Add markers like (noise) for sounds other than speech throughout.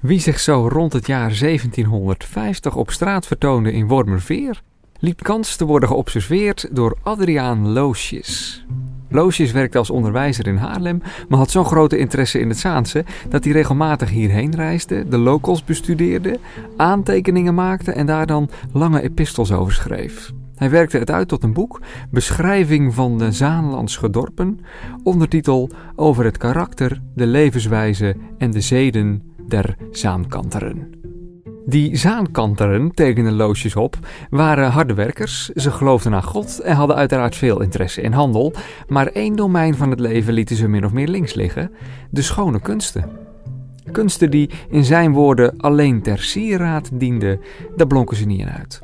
Wie zich zo rond het jaar 1750 op straat vertoonde in Wormerveer, liep kans te worden geobserveerd door Adriaan Loosjes. Loosjes werkte als onderwijzer in Haarlem, maar had zo'n grote interesse in het Zaanse dat hij regelmatig hierheen reisde, de locals bestudeerde, aantekeningen maakte en daar dan lange epistels over schreef. Hij werkte het uit tot een boek, Beschrijving van de Zaanlandse dorpen, ondertitel Over het karakter, de levenswijze en de zeden der Zaankanteren. Die Zaankanteren, tekenden Loosjes op, waren harde werkers, ze geloofden aan God en hadden uiteraard veel interesse in handel, maar één domein van het leven lieten ze min of meer links liggen: de schone kunsten. Kunsten die in zijn woorden alleen ter sieraad dienden, daar blonken ze niet in uit.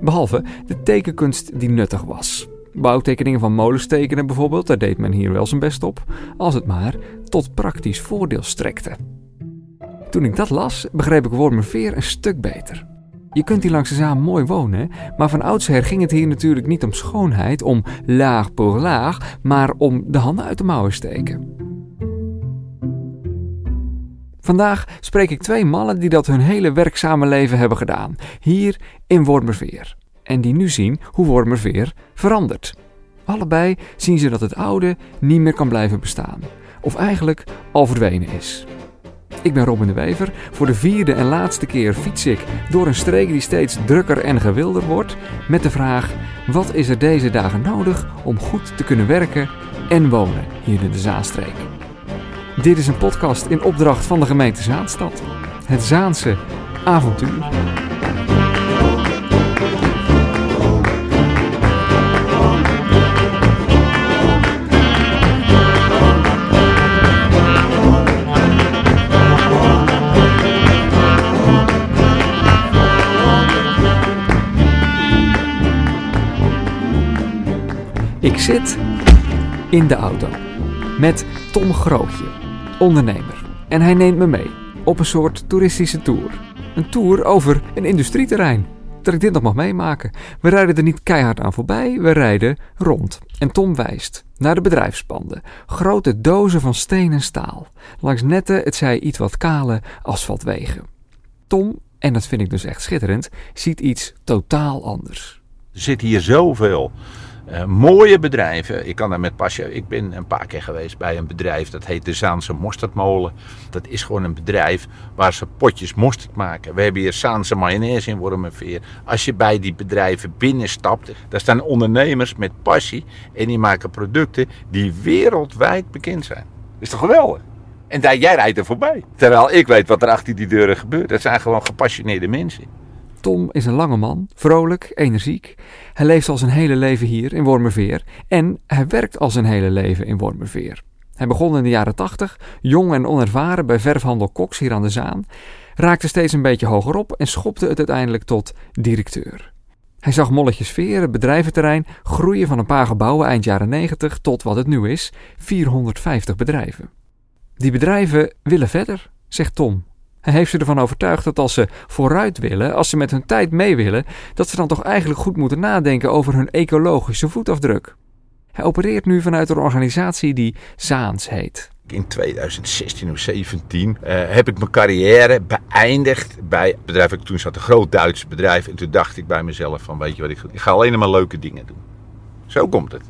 Behalve de tekenkunst die nuttig was. Bouwtekeningen van molens tekenen bijvoorbeeld, daar deed men hier wel zijn best op, als het maar tot praktisch voordeel strekte. Toen ik dat las, begreep ik Wormerveer een stuk beter. Je kunt hier langs de Zaan mooi wonen, maar van oudsher ging het hier natuurlijk niet om schoonheid, om laag pour laag, maar om de handen uit de mouwen steken. Vandaag spreek ik twee mannen die dat hun hele werkzame leven hebben gedaan, hier in Wormerveer. En die nu zien hoe Wormerveer verandert. Allebei zien ze dat het oude niet meer kan blijven bestaan, of eigenlijk al verdwenen is. Ik ben Robin de Wever. Voor de vierde en laatste keer fiets ik door een streek die steeds drukker en gewilder wordt. Met de vraag: wat is er deze dagen nodig om goed te kunnen werken en wonen hier in de Zaanstreek? Dit is een podcast in opdracht van de gemeente Zaanstad. Het Zaanse avontuur. Zit in de auto met Tom Grootje, ondernemer. En hij neemt me mee op een soort toeristische tour. Een tour over een industrieterrein. Dat ik dit nog mag meemaken. We rijden er niet keihard aan voorbij, we rijden rond. En Tom wijst naar de bedrijfspanden. Grote dozen van steen en staal. Langs nette, het zij iets wat kale asfaltwegen. Tom, en dat vind ik dus echt schitterend, ziet iets totaal anders. Er zit hier zoveel uh, mooie bedrijven. Ik kan daar met pasje. Ik ben een paar keer geweest bij een bedrijf dat heet de Zaanse Mosterdmolen. Dat is gewoon een bedrijf waar ze potjes mosterd maken. We hebben hier Zaanse mayonaise in Wormerveer. Als je bij die bedrijven binnenstapt, daar staan ondernemers met passie en die maken producten die wereldwijd bekend zijn. Dat is toch geweldig? En daar, jij rijdt er voorbij. Terwijl ik weet wat er achter die deuren gebeurt. Dat zijn gewoon gepassioneerde mensen. Tom is een lange man, vrolijk, energiek. Hij leeft al zijn hele leven hier in Wormerveer en hij werkt al zijn hele leven in Wormerveer. Hij begon in de jaren tachtig, jong en onervaren bij verfhandel Cox hier aan de Zaan, raakte steeds een beetje hogerop en schopte het uiteindelijk tot directeur. Hij zag molletjes veren, bedrijventerrein, groeien van een paar gebouwen eind jaren 90 tot wat het nu is, 450 bedrijven. Die bedrijven willen verder, zegt Tom hij heeft ze ervan overtuigd dat als ze vooruit willen, als ze met hun tijd mee willen, dat ze dan toch eigenlijk goed moeten nadenken over hun ecologische voetafdruk. Hij opereert nu vanuit een organisatie die Zaans heet. In 2016 of 2017 uh, heb ik mijn carrière beëindigd bij het bedrijf. Ik toen zat, een groot Duits bedrijf. En toen dacht ik bij mezelf van, weet je wat, ik, ik ga alleen maar leuke dingen doen. Zo komt het.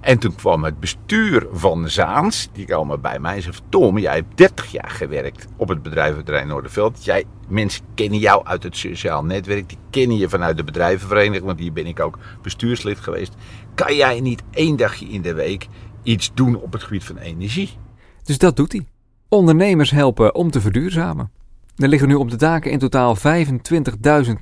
En toen kwam het bestuur van Zaans, die kwamen bij mij en zei: Tom, jij hebt 30 jaar gewerkt op het bedrijventerrein Noorderveld. Jij, mensen kennen jou uit het sociaal netwerk, die kennen je vanuit de bedrijvenvereniging, want hier ben ik ook bestuurslid geweest. Kan jij niet één dagje in de week iets doen op het gebied van energie? Dus dat doet hij. Ondernemers helpen om te verduurzamen. Er liggen nu op de daken in totaal 25.000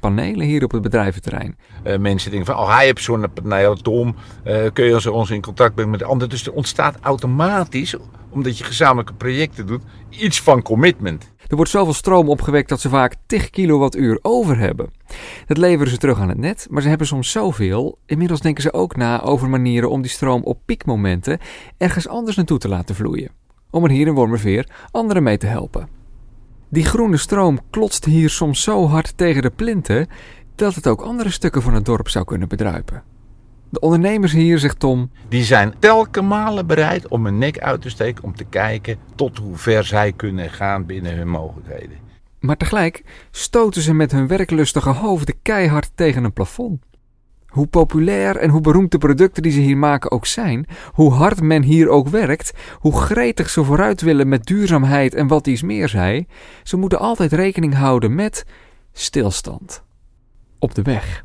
panelen hier op het bedrijventerrein. Uh, mensen denken van, oh hij heeft zo'n paneel, Tom, uh, kun je ons in contact brengen met de ander. Dus er ontstaat automatisch, omdat je gezamenlijke projecten doet, iets van commitment. Er wordt zoveel stroom opgewekt dat ze vaak 10 kilowattuur over hebben. Dat leveren ze terug aan het net, maar ze hebben soms zoveel. Inmiddels denken ze ook na over manieren om die stroom op piekmomenten ergens anders naartoe te laten vloeien. Om er hier in Wormerveer anderen mee te helpen. Die groene stroom klotst hier soms zo hard tegen de plinten dat het ook andere stukken van het dorp zou kunnen bedruipen. De ondernemers hier, zegt Tom, die zijn telkens malen bereid om hun nek uit te steken om te kijken tot hoe ver zij kunnen gaan binnen hun mogelijkheden. Maar tegelijk stoten ze met hun werklustige hoofden keihard tegen een plafond. Hoe populair en hoe beroemd de producten die ze hier maken ook zijn, hoe hard men hier ook werkt, hoe gretig ze vooruit willen met duurzaamheid en wat iets meer zij, ze moeten altijd rekening houden met stilstand. Op de weg.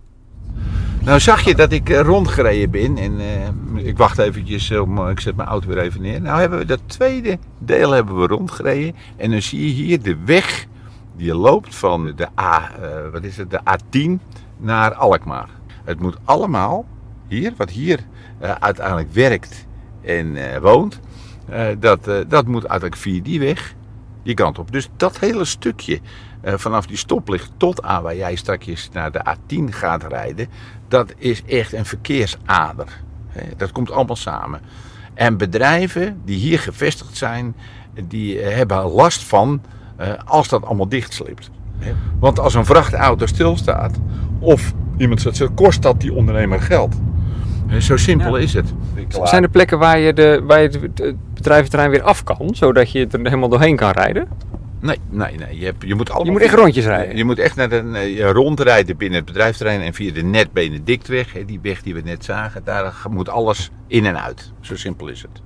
Nou zag je dat ik eh, rondgereden ben en eh, ik wacht eventjes, om, eh, ik zet mijn auto weer even neer. Nou hebben we dat tweede deel hebben we rondgereden en dan zie je hier de weg die loopt van de, A, wat is het, de A10 naar Alkmaar. Het moet allemaal hier, wat hier eh, uiteindelijk werkt en eh, woont, eh, dat, dat moet uiteindelijk via die weg die kant op. Dus dat hele stukje vanaf die stoplicht tot aan waar jij straks naar de A10 gaat rijden, dat is echt een verkeersader. Dat komt allemaal samen. En bedrijven die hier gevestigd zijn, die hebben last van als dat allemaal dichtslipt. Want als een vrachtauto stilstaat of iemand zegt, kost dat die ondernemer geld. Hè, Zo simpel is het. Zijn er plekken waar je, de, waar je het bedrijventerrein weer af kan, zodat je er helemaal doorheen kan rijden? Nee, nee, nee. Je, hebt, je moet allemaal Je moet echt rondjes rijden. Je moet echt naar een eh, rondrijden binnen het bedrijfsterrein en via de net Benedictweg, hè, die weg die we net zagen, daar moet alles in en uit. Zo simpel is het.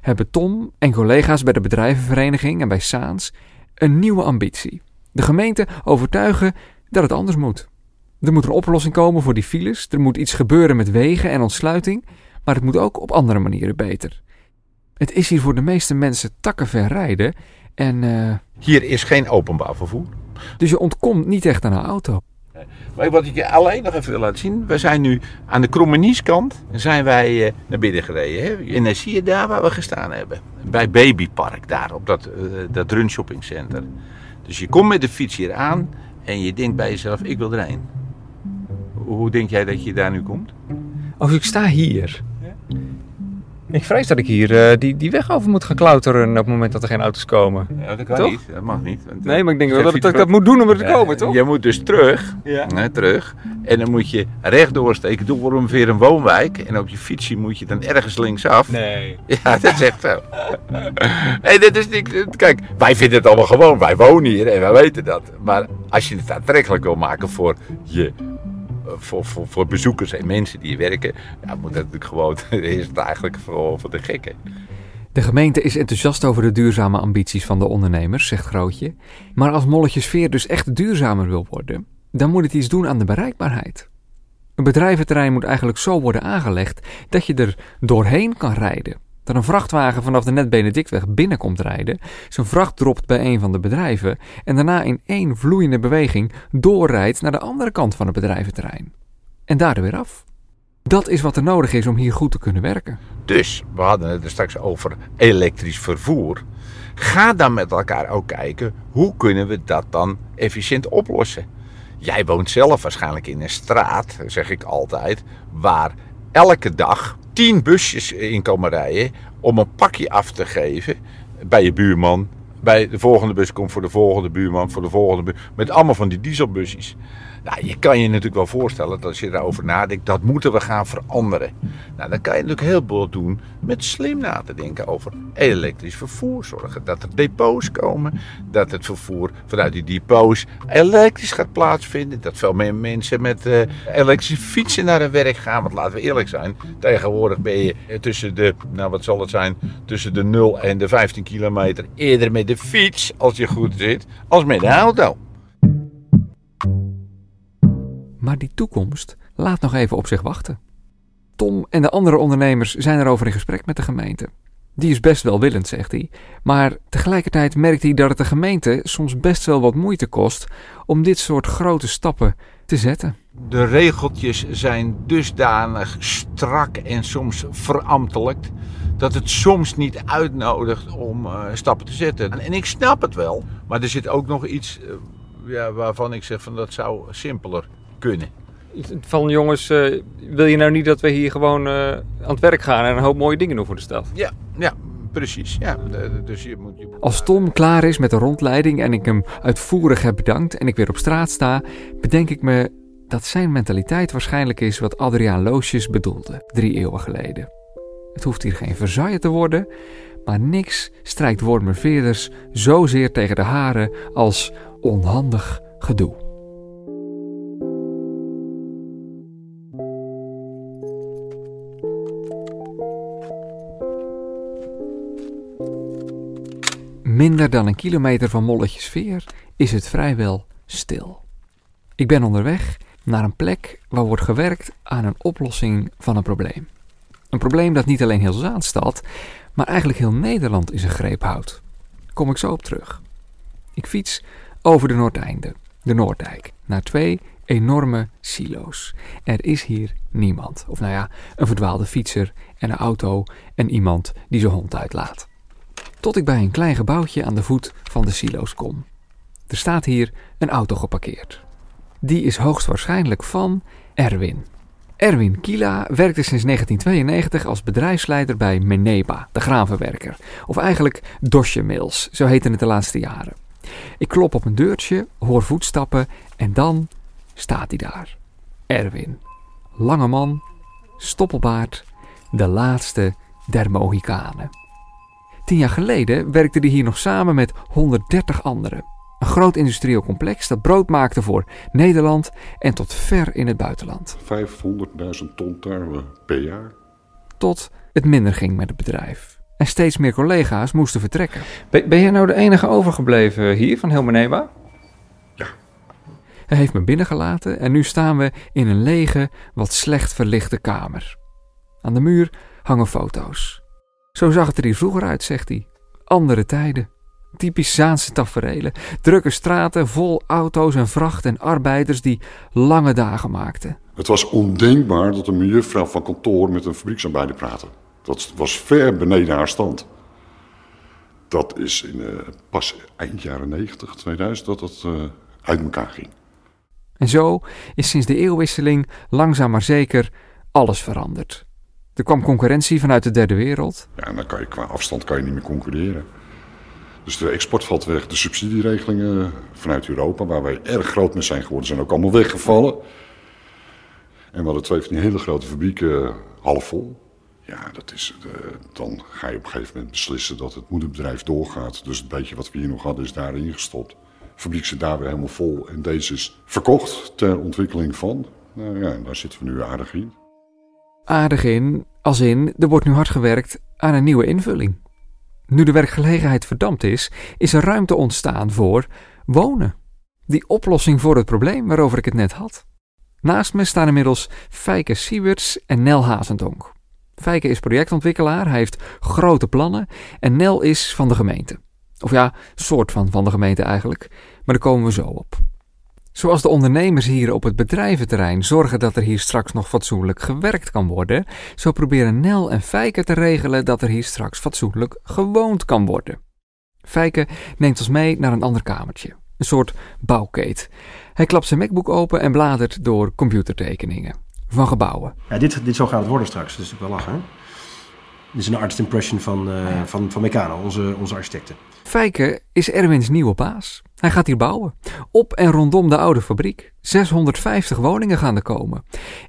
hebben Tom en collega's bij de bedrijvenvereniging en bij Saans een nieuwe ambitie. De gemeente overtuigen dat het anders moet. Er moet een oplossing komen voor die files, er moet iets gebeuren met wegen en ontsluiting, maar het moet ook op andere manieren beter. Het is hier voor de meeste mensen takkenver rijden en eh, Hier is geen openbaar vervoer. dus je ontkomt niet echt aan een auto. Maar wat ik je alleen nog even wil laten zien. We zijn nu aan de Krommenieskant zijn wij eh, naar binnen gereden. Hè? En dan zie je daar waar we gestaan hebben. Bij Babypark, daar op dat, eh, dat run shopping center. Dus je komt met de fiets hier aan en je denkt bij jezelf, ik wil erheen. Hoe denk jij dat je daar nu komt? Als ik sta hier. Ik vrees dat ik hier eh, die, die weg over moet gaan klauteren op het moment dat er geen auto's komen. Ja, dat kan Toch? niet. Dat mag niet. want, eh, Nee, maar ik denk wel dat ik dat, dat moet doen om er te Ja, komen, toch? Je moet dus terug, Ja. hè, terug. En dan moet je rechtdoor steken door ongeveer een woonwijk. En op je fietsje moet je dan ergens linksaf. Nee. (laughs) Ja, dat is echt zo. en dit is niet, kijk, wij vinden het allemaal gewoon. Wij wonen hier en wij weten dat. Maar als je het aantrekkelijk wil maken voor je... Voor, voor, bezoekers en mensen die werken, ja, moet dat natuurlijk gewoon, (laughs) is het eigenlijk voor, voor de gekken. De gemeente is enthousiast over de duurzame ambities van de ondernemers, zegt Grootje. Maar als Molletjesveer dus echt duurzamer wil worden, dan moet het iets doen aan de bereikbaarheid. Een bedrijventerrein moet eigenlijk zo worden aangelegd dat je er doorheen kan rijden. Dat een vrachtwagen vanaf de Net Benedictweg binnenkomt rijden, zijn vracht dropt bij een van de bedrijven en daarna in één vloeiende beweging doorrijdt naar de andere kant van het bedrijventerrein. En daar er weer af. Dat is wat er nodig is om hier goed te kunnen werken. Dus, we hadden het er straks over elektrisch vervoer. Ga dan met elkaar ook kijken, hoe kunnen we dat dan efficiënt oplossen? Jij woont zelf waarschijnlijk in een straat, zeg ik altijd, waar elke dag tien busjes in komen rijden om een pakje af te geven bij je buurman. Bij de volgende bus komt voor de volgende buurman, voor de volgende buurman. Met allemaal van die dieselbusjes. Nou, je kan je natuurlijk wel voorstellen dat als je daarover nadenkt, dat moeten we gaan veranderen. Nou, dan kan je natuurlijk heel veel doen met slim na te denken over elektrisch vervoer. Zorgen dat er depots komen, dat het vervoer vanuit die depots elektrisch gaat plaatsvinden. Dat veel meer mensen met eh, elektrische fietsen naar hun werk gaan. Want laten we eerlijk zijn, tegenwoordig ben je tussen de, nou wat zal het zijn, tussen de 0 en de 15 kilometer eerder met de fiets, als je goed zit, als met de auto. Maar die toekomst laat nog even op zich wachten. Tom en de andere ondernemers zijn erover in gesprek met de gemeente. Die is best welwillend, zegt hij. Maar tegelijkertijd merkt hij dat het de gemeente soms best wel wat moeite kost om dit soort grote stappen te zetten. De regeltjes zijn dusdanig strak en soms verambtelijkt dat het soms niet uitnodigt om eh, stappen te zetten. En, en ik snap het wel, maar er zit ook nog iets eh, ja, waarvan ik zeg van dat zou simpeler kunnen. Van jongens, eh, wil je nou niet dat we hier gewoon eh, aan het werk gaan en een hoop mooie dingen doen voor de stad? Ja, ja, precies. Ja, de- dus je moet, je moet- Als Tom klaar is met de rondleiding en ik hem uitvoerig heb bedankt en ik weer op straat sta, bedenk ik me dat zijn mentaliteit waarschijnlijk is wat Adriaan Loosjes bedoelde, drie eeuwen geleden. Het hoeft hier geen verzaaier te worden, Maar niks strijkt Wormerveerders zozeer tegen de haren als onhandig gedoe. Minder dan een kilometer van Molletjesveer is het vrijwel stil. Ik ben onderweg naar een plek waar wordt gewerkt aan een oplossing van een probleem. Een probleem dat niet alleen heel Zaanstad, maar eigenlijk heel Nederland in zijn greep houdt. Kom ik zo op terug. Ik fiets over de Noordeinde, de Noorddijk, naar twee enorme silo's. Er is hier niemand. Of nou ja, een verdwaalde fietser en een auto en iemand die zijn hond uitlaat. Tot ik bij een klein gebouwtje aan de voet van de silo's kom. Er staat hier een auto geparkeerd. Die is hoogstwaarschijnlijk van Erwin. Erwin Kila werkte sinds 1992 als bedrijfsleider bij Meneba, de graanverwerker. Of eigenlijk Dosje Mills, zo heette het de laatste jaren. Ik klop op een deurtje, hoor voetstappen en dan staat hij daar. Erwin. Lange man, stoppelbaard, de laatste der Mohikanen. Tien jaar geleden werkte hij hier nog samen met 130 anderen. Een groot industrieel complex dat brood maakte voor Nederland en tot ver in het buitenland. 500.000 ton tarwe per jaar. Tot het minder ging met het bedrijf. En steeds meer collega's moesten vertrekken. Ben, ben jij nou de enige overgebleven hier van Helmeneba? Ja. Hij heeft me binnengelaten en nu staan we in een lege, wat slecht verlichte kamer. Aan de muur hangen foto's. Zo zag het er hier vroeger uit, zegt hij. Andere tijden. Typisch Zaanse taferelen. Drukke straten vol auto's en vracht en arbeiders die lange dagen maakten. Het was ondenkbaar dat een mejuffrouw van kantoor met een fabrieksarbeider praatte. Dat was ver beneden haar stand. Dat is in, uh, pas eind jaren 90, 2000 dat dat uh, uit elkaar ging. En zo is sinds de eeuwwisseling langzaam maar zeker alles veranderd. Er kwam concurrentie vanuit de derde wereld. Ja, en dan kan je qua afstand kan je niet meer concurreren. Dus de export valt weg. De subsidieregelingen vanuit Europa, waar wij erg groot mee zijn geworden, zijn ook allemaal weggevallen. En we hadden twee van die hele grote fabrieken half vol. Ja, dat is, uh, dan ga je op een gegeven moment beslissen dat het moederbedrijf doorgaat. Dus het beetje wat we hier nog hadden is daarin gestopt. De fabriek zit daar weer helemaal vol en deze is verkocht ter ontwikkeling van. Nou ja, daar zitten we nu aardig in. Aardig in, als in, er wordt nu hard gewerkt aan een nieuwe invulling. Nu de werkgelegenheid verdampt is, is er ruimte ontstaan voor wonen. Die oplossing voor het probleem waarover ik het net had. Naast me staan inmiddels Fijke Siewerts en Nel Hazendonk. Fijke is projectontwikkelaar, hij heeft grote plannen en Nel is van de gemeente. Of ja, soort van van de gemeente eigenlijk, maar daar komen we zo op. Zoals de ondernemers hier op het bedrijventerrein zorgen dat er hier straks nog fatsoenlijk gewerkt kan worden, zo proberen Nel en Fijke te regelen dat er hier straks fatsoenlijk gewoond kan worden. Fijke neemt ons mee naar een ander kamertje, een soort bouwkeet. Hij klapt zijn MacBook open en bladert door computertekeningen van gebouwen. Ja, dit, dit zo gaat het worden straks, is natuurlijk wel lachen. Dit is een artist impression van, uh, van, van Meccano, onze, onze architecten. Fijke is Erwins nieuwe baas. Hij gaat hier bouwen. Op en rondom de oude fabriek. 650 woningen gaan er komen.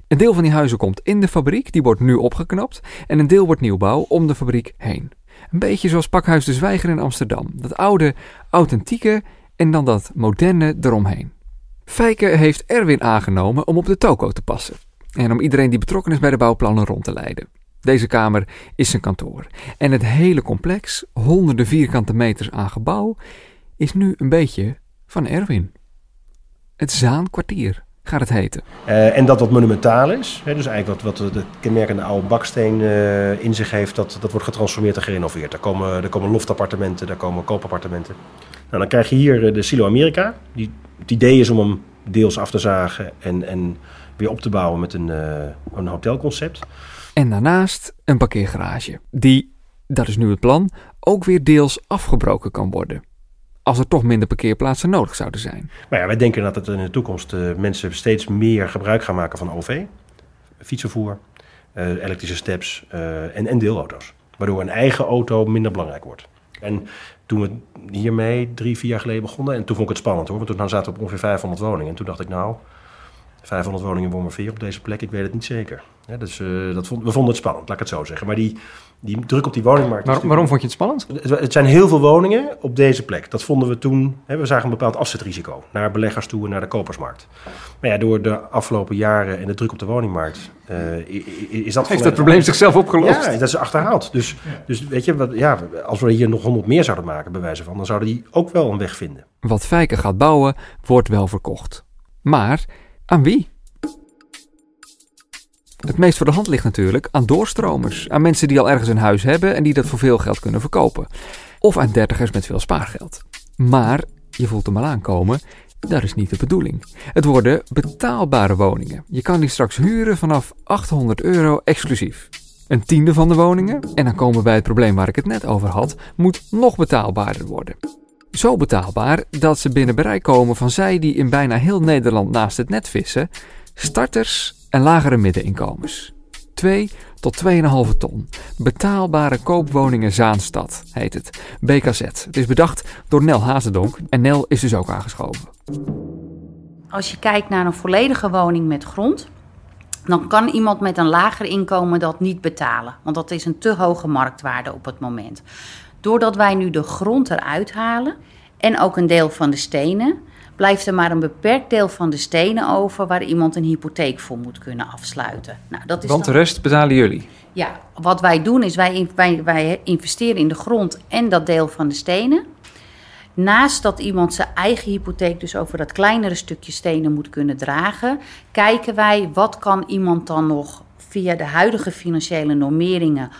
Een deel van die huizen komt in de fabriek, die wordt nu opgeknapt. En een deel wordt nieuwbouw om de fabriek heen. Een beetje zoals Pakhuis de Zwijger in Amsterdam. Dat oude, authentieke en dan dat moderne eromheen. Fijke heeft Erwin aangenomen om op de toko te passen. En om iedereen die betrokken is bij de bouwplannen rond te leiden. Deze kamer is zijn kantoor. En het hele complex, honderden vierkante meters aan gebouw, is nu een beetje van Erwin. Het Zaankwartier gaat het heten. Uh, en dat wat monumentaal is, hè, dus eigenlijk wat, wat de kenmerkende oude baksteen uh, in zich heeft, dat, dat wordt getransformeerd en gerenoveerd. Daar komen, daar komen loftappartementen, daar komen koopappartementen. Nou, dan krijg je hier eh, de Silo America. Die, het idee is om hem deels af te zagen en, en weer op te bouwen met een, uh, een hotelconcept. En daarnaast een parkeergarage, die, dat is nu het plan, ook weer deels afgebroken kan worden. Als er toch minder parkeerplaatsen nodig zouden zijn. Maar ja, wij denken dat het in de toekomst uh, mensen steeds meer gebruik gaan maken van OV, fietsvervoer, uh, elektrische steps uh, en, en deelauto's. Waardoor een eigen auto minder belangrijk wordt. En toen we hiermee drie, vier jaar geleden begonnen, en toen vond ik het spannend hoor, want toen zaten we op ongeveer 500 woningen. En toen dacht ik nou, 500 woningen in Wormerveer op deze plek, ik weet het niet zeker. Dus dat vond, we vonden het spannend, laat ik het zo zeggen. Maar die, die druk op die woningmarkt... Maar, waarom vond je het spannend? Het zijn heel veel woningen op deze plek. Dat vonden we toen... Hè, we zagen een bepaald afzetrisico naar beleggers toe en naar de kopersmarkt. Maar ja, door de afgelopen jaren en de druk op de woningmarkt... Uh, is dat Heeft het probleem zichzelf opgelost? Ja, dat is achterhaald. Dus, dus weet je, wat, ja, als we hier nog 100 meer zouden maken, bij wijze van... dan zouden die ook wel een weg vinden. Wat Fijken gaat bouwen, wordt wel verkocht. Maar aan wie? Het meest voor de hand ligt natuurlijk aan doorstromers. Aan mensen die al ergens een huis hebben en die dat voor veel geld kunnen verkopen. Of aan dertigers met veel spaargeld. Maar, je voelt hem al aankomen, dat is niet de bedoeling. Het worden betaalbare woningen. Je kan die straks huren vanaf 800 euro exclusief. Een tiende van de woningen, en dan komen we bij het probleem waar ik het net over had, moet nog betaalbaarder worden. Zo betaalbaar dat ze binnen bereik komen van zij die in bijna heel Nederland naast het net vissen, starters en lagere middeninkomens. 2 tot 2,5 ton. Betaalbare koopwoningen Zaanstad heet het. BKZ. Het is bedacht door Nel Hazendonk en Nel is dus ook aangeschoven. Als je kijkt naar een volledige woning met grond, dan kan iemand met een lager inkomen dat niet betalen. Want dat is een te hoge marktwaarde op het moment. Doordat wij nu de grond eruit halen en ook een deel van de stenen, blijft er maar een beperkt deel van de stenen over waar iemand een hypotheek voor moet kunnen afsluiten. Nou, dat is Want de rest betalen jullie? Ja, wat wij doen is wij, wij, wij investeren in de grond en dat deel van de stenen. Naast dat iemand zijn eigen hypotheek dus over dat kleinere stukje stenen moet kunnen dragen, kijken wij wat kan iemand dan nog via de huidige financiële normeringen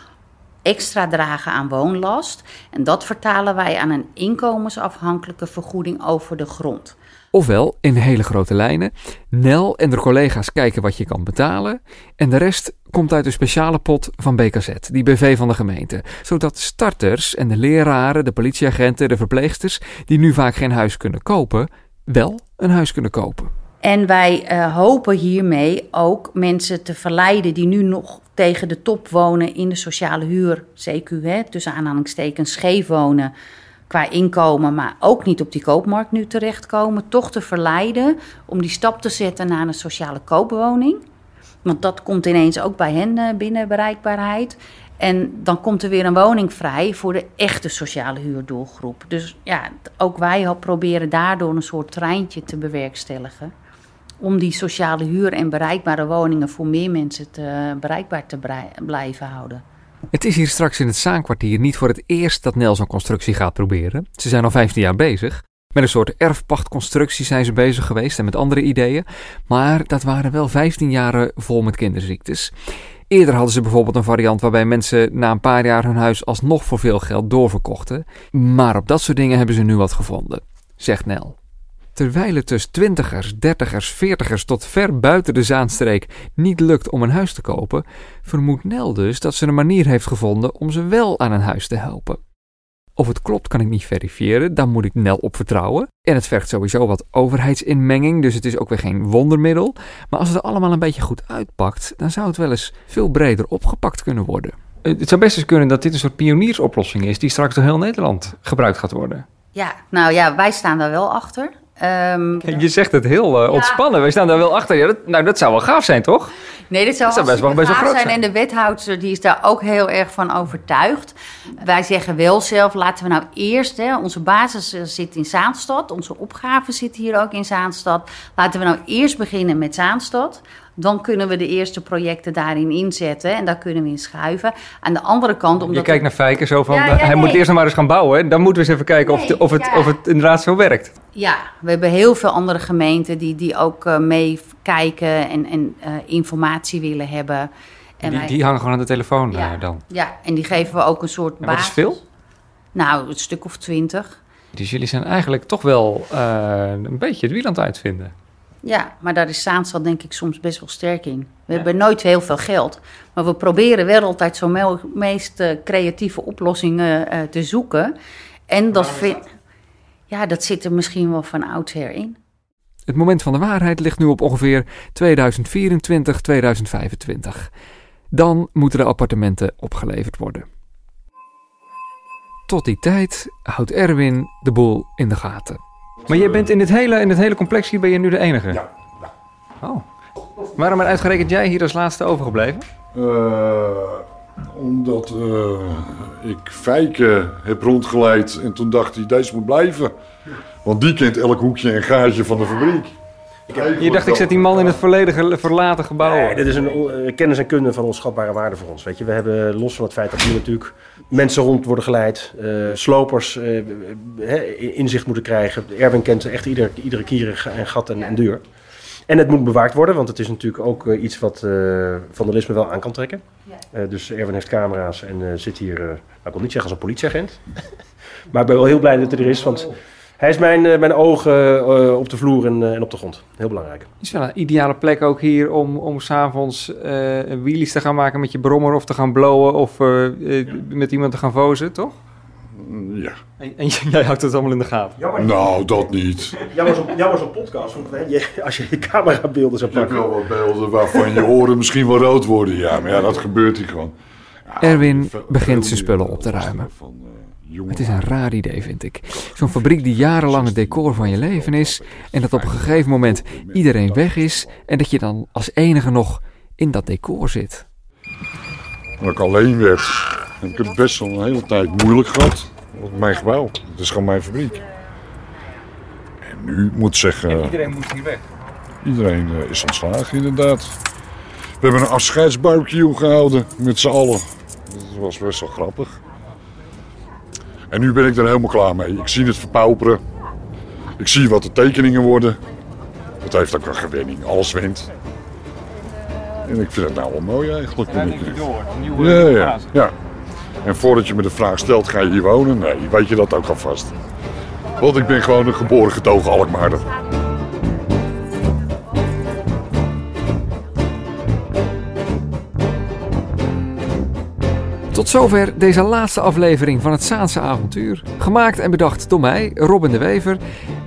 extra dragen aan woonlast. En dat vertalen wij aan een inkomensafhankelijke vergoeding over de grond. Ofwel, in hele grote lijnen, Nel en de collega's kijken wat je kan betalen en de rest komt uit een speciale pot van BKZ, die BV van de gemeente. Zodat starters en de leraren, de politieagenten, de verpleegsters, die nu vaak geen huis kunnen kopen, wel een huis kunnen kopen. En wij uh, hopen hiermee ook mensen te verleiden die nu nog tegen de top wonen in de sociale huur, CQ, hè, tussen aanhalingstekens scheef wonen qua inkomen, maar ook niet op die koopmarkt nu terechtkomen, toch te verleiden om die stap te zetten naar een sociale koopwoning. Want dat komt ineens ook bij hen eh, binnen bereikbaarheid. En dan komt er weer een woning vrij voor de echte sociale huurdoelgroep. Dus ja, ook wij proberen daardoor een soort treintje te bewerkstelligen. Om die sociale huur en bereikbare woningen voor meer mensen te, bereikbaar te blijven houden. Het is hier straks in het Zaankwartier niet voor het eerst dat Nel zo'n constructie gaat proberen. Ze zijn al 15 jaar bezig. Met een soort erfpachtconstructie zijn ze bezig geweest en met andere ideeën. Maar dat waren wel 15 jaren vol met kinderziektes. Eerder hadden ze bijvoorbeeld een variant waarbij mensen na een paar jaar hun huis alsnog voor veel geld doorverkochten. Maar op dat soort dingen hebben ze nu wat gevonden, zegt Nel. Terwijl het dus twintigers, dertigers, veertigers tot ver buiten de Zaanstreek niet lukt om een huis te kopen, vermoedt Nel dus dat ze een manier heeft gevonden om ze wel aan een huis te helpen. Of het klopt kan ik niet verifiëren, daar moet ik Nel op vertrouwen. En het vergt sowieso wat overheidsinmenging, dus het is ook weer geen wondermiddel. Maar als het er allemaal een beetje goed uitpakt, dan zou het wel eens veel breder opgepakt kunnen worden. Het zou best eens kunnen dat dit een soort pioniersoplossing is die straks door heel Nederland gebruikt gaat worden. Ja, nou ja, wij staan daar wel achter. Um, je zegt het heel uh, ontspannen. Wij staan daar wel achter. Ja, dat, nou, dat zou wel gaaf zijn, toch? Nee, dit zou, best wel best wel groot zijn. En de wethouder die is daar ook heel erg van overtuigd. Wij zeggen wel zelf, laten we nou eerst... Hè, onze basis eh, zit in Zaanstad. Onze opgave zit hier ook in Zaanstad. Laten we nou eerst beginnen met Zaanstad dan kunnen we de eerste projecten daarin inzetten en daar kunnen we in schuiven. Aan de andere kant... Omdat je kijkt naar Fijken zo van, hij moet eerst nog maar eens gaan bouwen. Dan moeten we eens even kijken of, of, het, of het inderdaad zo werkt. Ja, we hebben heel veel andere gemeenten die, die ook uh, meekijken en, en uh, informatie willen hebben. En die, wij... die, hangen gewoon aan de telefoon ja, uh, dan? Ja, en die geven we ook een soort basis. Wat is veel? Nou, een stuk of twintig. Dus jullie zijn eigenlijk toch wel een beetje het wieland uitvinden. Ja, maar daar is Zaanstad denk ik soms best wel sterk in. We hebben nooit heel veel geld, maar we proberen wel altijd zo'n meest uh, creatieve oplossingen uh, te zoeken. En dat, vind, ja, dat zit er misschien wel van oudsher in. Het moment van de waarheid ligt nu op ongeveer 2024, 2025. Dan moeten de appartementen opgeleverd worden. Tot die tijd houdt Erwin de boel in de gaten. Maar jij bent in het hele, in het hele complex hier ben je nu de enige? Ja. Oh. Waarom ben uitgerekend jij hier als laatste overgebleven? Eh, omdat eh, ik Fijke heb rondgeleid en toen dacht hij, deze moet blijven. Want die kent elk hoekje en gaatje van de fabriek. Je dacht, ik zet die man in het volledige verlaten gebouw. Nee, dit is een eh, kennis en kunde van onschatbare waarde voor ons. Weet je, we hebben los van het feit dat hier natuurlijk mensen rond worden geleid, eh, slopers eh, inzicht moeten krijgen. Erwin kent echt ieder, iedere kier en gat en, en deur. En het moet bewaakt worden, want het is natuurlijk ook eh, iets wat vandalisme wel aan kan trekken. Dus Erwin heeft camera's en zit hier, nou, ik wil niet zeggen als een politieagent. (laughs) maar ik ben wel heel blij dat hij er is, want hij is mijn, eh, mijn ogen eh, op de vloer en, eh, en op de grond. Heel belangrijk. Het is wel een ideale plek ook hier om, om s'avonds eh wheelies te gaan maken met je brommer of te gaan blowen of eh, eh, met iemand te gaan vozen, toch? Ja. En, en (laughs) jij houdt het allemaal in de gaten. Jammer, Nou, dat niet. jammer, zo'n, jammer zo'n podcast, want je, als je je camerabeelden zou Je hebt pakken. wel wat beelden waarvan je oren misschien wel rood worden. Ja, maar ja, dat gebeurt hier gewoon. Ja, Erwin veel- begint zijn spullen op te ruimen. Van, eh, Het is een raar idee, vind ik. Zo'n fabriek die jarenlang het decor van je leven is en dat op een gegeven moment iedereen weg is en dat je dan als enige nog in dat decor zit. Toen ik alleen werd, heb ik het best wel een hele tijd moeilijk gehad. Dat is mijn gebouw. Het is gewoon mijn fabriek. En nu moet ik zeggen, Iedereen moest hier weg. iedereen eh, is ontslagen inderdaad. We hebben een afscheidsbarbecue gehouden met z'n allen. Dat was best wel grappig. En nu ben ik er helemaal klaar mee. Ik zie het verpauperen. Ik zie wat de tekeningen worden. Het heeft ook een gewenning. Alles wint. En ik vind het nou wel mooi eigenlijk. moet ik zeggen. Ja, ja, ja. En voordat je me de vraag stelt, ga je hier wonen? Nee, weet je dat ook alvast. Want ik ben gewoon een geboren getogen Alkmaarder. Tot zover deze laatste aflevering van het Zaanse avontuur. Gemaakt en bedacht door mij, Robin de Wever,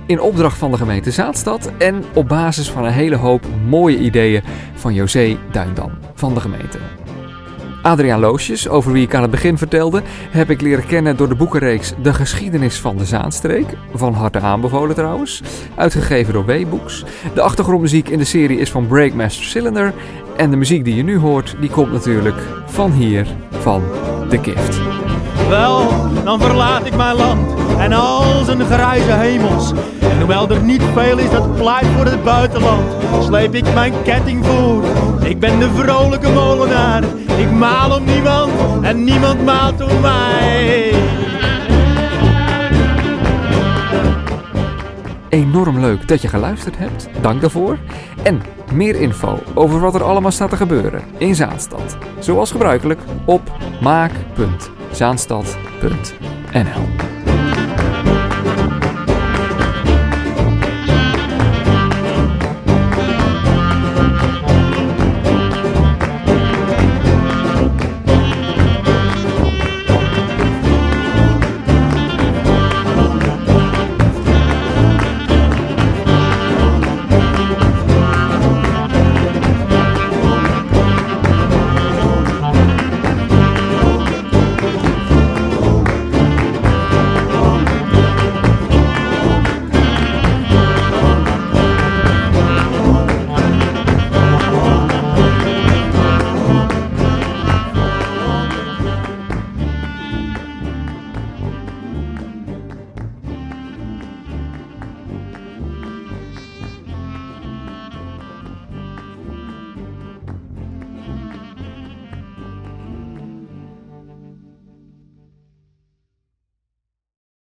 in opdracht van de gemeente Zaanstad en op basis van een hele hoop mooie ideeën van José Duindam van de gemeente. Adriaan Loosjes, over wie ik aan het begin vertelde, heb ik leren kennen door de boekenreeks De Geschiedenis van de Zaanstreek, van harte aanbevolen trouwens, uitgegeven door W-Books. De achtergrondmuziek in de serie is van Breakmaster Cylinder en de muziek die je nu hoort, die komt natuurlijk van hier, van The Gift. Wel, dan verlaat ik mijn land en al zijn grijze hemels. En hoewel er niet veel is dat pleit voor het buitenland, sleep ik mijn ketting voor. Ik ben de vrolijke molenaar, ik maal om niemand en niemand maalt om mij. Enorm leuk dat je geluisterd hebt, dank daarvoor. En meer info over wat er allemaal staat te gebeuren in Zaanstad. Zoals gebruikelijk op maak.zaanstad.nl